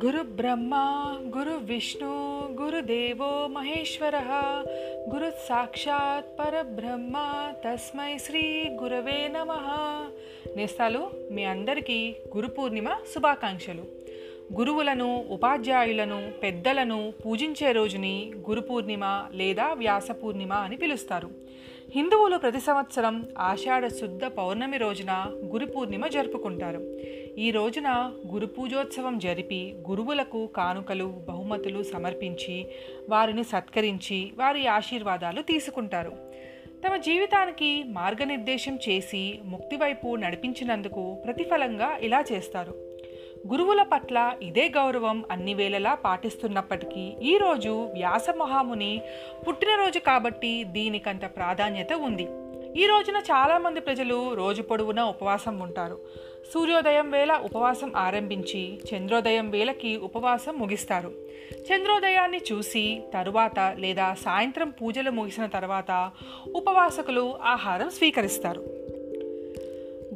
गुरुब्रह्मा गुरुविष्णु गुरुदेवो महेश्वरः गुरुः సాక్షాత్ పరబ్రహ్మ తస్మై శ్రీ గురవే నమ నేస్తాలు మీ అందరికీ గురు పూర్ణిమ శుభాకాంక్షలు గురువులను ఉపాధ్యాయులను పెద్దలను పూజించే రోజుని గురు పూర్ణిమ లేదా వ్యాస పూర్ణిమ అని పిలుస్తారు హిందువులు ప్రతి సంవత్సరం ఆషాఢ శుద్ధ పౌర్ణమి రోజున గురు పూర్ణిమ జరుపుకుంటారు. ఈ రోజున గురు పూజోత్సవం జరిపి గురువులకు కానుకలు బహుమతులు సమర్పించి వారిని సత్కరించి వారి ఆశీర్వాదాలు తీసుకుంటారు. తమ జీవితానికి మార్గనిర్దేశం చేసి ముక్తి వైపు నడిపించినందుకు ప్రతిఫలంగా ఇలా చేస్తారు. గురువుల పట్ల ఇదే గౌరవం అన్ని వేళలా పాటిస్తున్నప్పటికీ ఈరోజు వ్యాస మహాముని పుట్టినరోజు కాబట్టి దీనికంత ప్రాధాన్యత ఉంది. ఈ రోజున చాలామంది ప్రజలు రోజు పొడవునా ఉపవాసం ఉంటారు. సూర్యోదయం వేళ ఉపవాసం ఆరంభించి చంద్రోదయం వేళకి ఉపవాసం ముగిస్తారు. చంద్రోదయాన్ని చూసి తరువాత లేదా సాయంత్రం పూజలు ముగిసిన తర్వాత ఉపవాసకులు ఆహారం స్వీకరిస్తారు.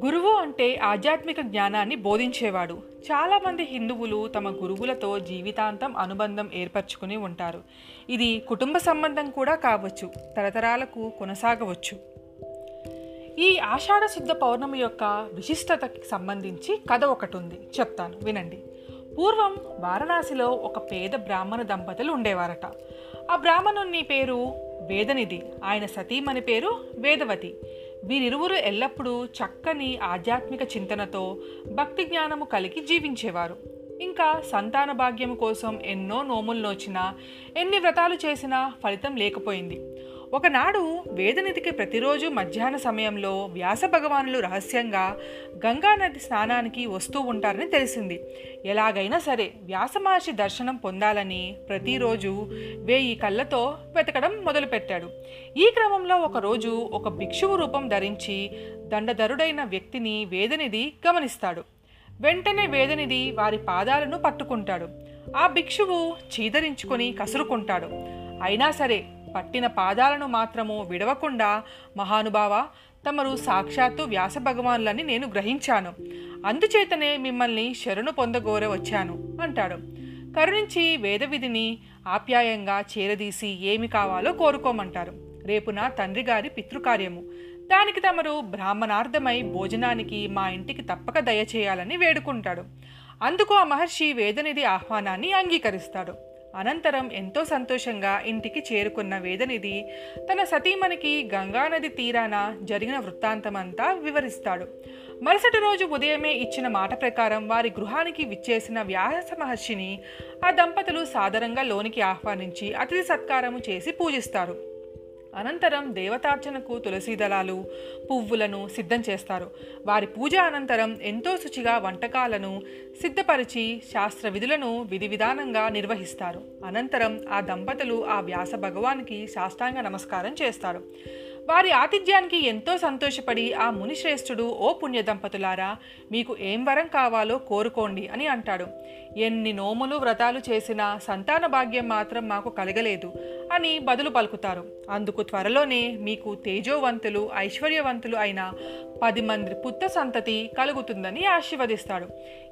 గురువు అంటే ఆధ్యాత్మిక జ్ఞానాన్ని బోధించేవాడు. చాలామంది హిందువులు తమ గురువులతో జీవితాంతం అనుబంధం ఏర్పరచుకుని ఉంటారు. ఇది కుటుంబ సంబంధం కూడా కావచ్చు తరతరాలకు కొనసాగవచ్చు. ఈ ఆషాఢ శుద్ధ పౌర్ణమి యొక్క విశిష్టతకి సంబంధించి కథ ఒకటి ఉంది చెప్తాను వినండి. పూర్వం వారణాసిలో ఒక పేద బ్రాహ్మణ దంపతులు ఉండేవారట. ఆ బ్రాహ్మణుని పేరు వేదనిధి ఆయన సతీమణి పేరు వేదవతి. వీరిరువురు ఎల్లప్పుడూ చక్కని ఆధ్యాత్మిక చింతనతో భక్తి జ్ఞానము కలిగి జీవించేవారు. ఇంకా సంతాన భాగ్యము కోసం ఎన్నో నోములు నోచినా ఎన్ని వ్రతాలు చేసినా ఫలితం లేకపోయింది. ఒకనాడు వేదనిధికి ప్రతిరోజు మధ్యాహ్న సమయంలో వ్యాస భగవానులు రహస్యంగా గంగా నది స్నానానికి వస్తూ ఉంటారని తెలిసింది. ఎలాగైనా సరే వ్యాస మహర్షి దర్శనం పొందాలని ప్రతిరోజు వేయి కళ్ళతో వెతకడం మొదలుపెట్టాడు. ఈ క్రమంలో ఒకరోజు ఒక భిక్షువు రూపం ధరించి దండధరుడైన వ్యక్తిని వేదనిధి గమనిస్తాడు. వెంటనే వేదనిధి వారి పాదాలను పట్టుకుంటాడు. ఆ భిక్షువు చీదరించుకొని కసురుకుంటాడు. అయినా సరే పట్టిన పాదాలను మాత్రము విడవకుండా మహానుభావ తమరు సాక్షాత్తు వ్యాస భగవానులని నేను గ్రహించాను. అందుచేతనే మిమ్మల్ని శరణు పొందగోర వచ్చాను అంటాడు. కరుణించి వేదవిధిని ఆప్యాయంగా చేరదీసి ఏమి కావాలో కోరుకోమంటారు. రేపు నా తండ్రి గారి పితృకార్యము. దానికి తమరు బ్రాహ్మణార్థమై భోజనానికి మా ఇంటికి తప్పక దయచేయాలని వేడుకుంటాడు. అందుకు ఆ మహర్షి వేదనిధి ఆహ్వానాన్ని అంగీకరిస్తాడు. అనంతరం ఎంతో సంతోషంగా ఇంటికి చేరుకున్న వేదనిధి తన సతీమణికి గంగానది తీరాన జరిగిన వృత్తాంతమంతా వివరిస్తాడు. మరుసటి రోజు ఉదయమే ఇచ్చిన మాట ప్రకారం వారి గృహానికి విచ్చేసిన వ్యాస మహర్షిని ఆ దంపతులు సాదరంగా లోనికి ఆహ్వానించి అతిథి సత్కారము చేసి పూజిస్తారు. అనంతరం దేవతార్చనకు తులసి దళాలు పువ్వులను సిద్ధం చేస్తారు. వారి పూజ అనంతరం ఎంతో శుచిగా వంటకాలను సిద్ధపరిచి శాస్త్ర విధులను విధి విధానంగా నిర్వహిస్తారు. అనంతరం ఆ దంపతులు ఆ వ్యాస భగవానికి సాష్టాంగ నమస్కారం చేస్తారు. వారి ఆతిథ్యానికి ఎంతో సంతోషపడి ఆ మునిశ్రేష్ఠుడు ఓ పుణ్య దంపతులారా మీకు ఏం వరం కావాలో కోరుకోండి అని అంటాడు. ఎన్ని నోములు వ్రతాలు చేసినా సంతాన భాగ్యం మాత్రం మాకు కలగలేదు అని బదులు పలుకుతారు. అందుకు త్వరలోనే మీకు తేజోవంతులు ఐశ్వర్యవంతులు అయిన పది మంది పుత్త సంతతి కలుగుతుందని ఆశీర్వదిస్తాడు.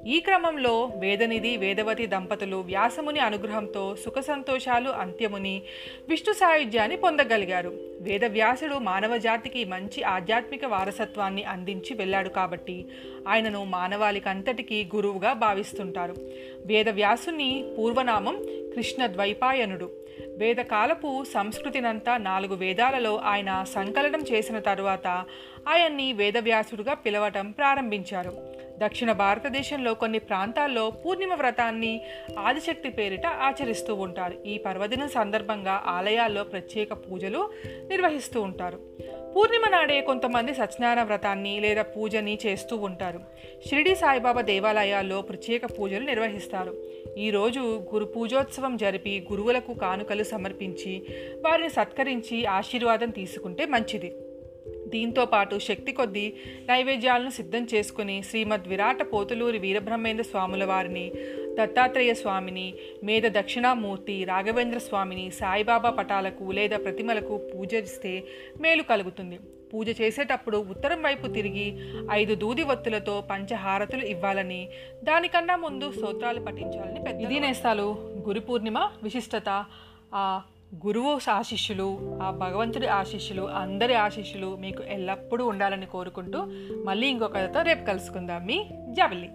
ఈ క్రమంలో వేదనిధి వేదవతి దంపతులు వ్యాసముని అనుగ్రహంతో సుఖ సంతోషాలు అంత్యముని విష్ణు సాయుధ్యాన్ని పొందగలిగారు. వేదవ్యాసుడు మానవ జాతికి మంచి ఆధ్యాత్మిక వారసత్వాన్ని అందించి వెళ్ళాడు కాబట్టి ఆయనను మానవాళికంతటికీ గురువుగా భావిస్తుంటారు. వేదవ్యాసుని పూర్వనామం కృష్ణ ద్వైపాయనుడు వేదకాలపు సంస్కృతినంతా నాలుగు వేదాలలో ఆయన సంకలనం చేసిన తరువాత ఆయన్ని వేదవ్యాసుడుగా పిలవటం ప్రారంభించారు. దక్షిణ భారతదేశంలో కొన్ని ప్రాంతాల్లో పూర్ణిమ వ్రతాన్ని ఆదిశక్తి పేరిట ఆచరిస్తూ ఉంటారు. ఈ పర్వదినం సందర్భంగా ఆలయాల్లో ప్రత్యేక పూజలు నిర్వహిస్తూ ఉంటారు. పూర్ణిమ నాడే కొంతమంది సత్యనారాయణ వ్రతాన్ని లేదా పూజని చేస్తూ ఉంటారు. షిరిడి సాయిబాబా దేవాలయాల్లో ప్రత్యేక పూజలు నిర్వహిస్తారు. ఈరోజు గురు పూజోత్సవం జరిపి గురువులకు కానుకలు సమర్పించి వారిని సత్కరించి ఆశీర్వాదం తీసుకుంటే మంచిది. దీంతో పాటు శక్తి కొద్దీ నైవేద్యాలను సిద్ధం చేసుకుని శ్రీమద్ విరాట పోతులూరి వీరబ్రహ్మేంద్ర స్వాముల వారిని దత్తాత్రేయ స్వామిని మేధ దక్షిణామూర్తి రాఘవేంద్ర స్వామిని సాయిబాబా పటాలకు లేదా ప్రతిమలకు పూజిస్తే మేలు కలుగుతుంది. పూజ చేసేటప్పుడు ఉత్తరం వైపు తిరిగి ఐదు దూది ఒత్తులతో పంచహారతులు ఇవ్వాలని దానికన్నా ముందు స్తోత్రాలు పఠించాలని పెద్ద ఇది నేస్తాలు. గురు పూర్ణిమ విశిష్టత గురువు ఆశిష్యులు ఆ భగవంతుడి ఆశిష్యులు అందరి ఆశిష్యులు మీకు ఎల్లప్పుడూ ఉండాలని కోరుకుంటూ మళ్ళీ ఇంకొక కథతో రేపు కలుసుకుందాం. మీ జవల్లి.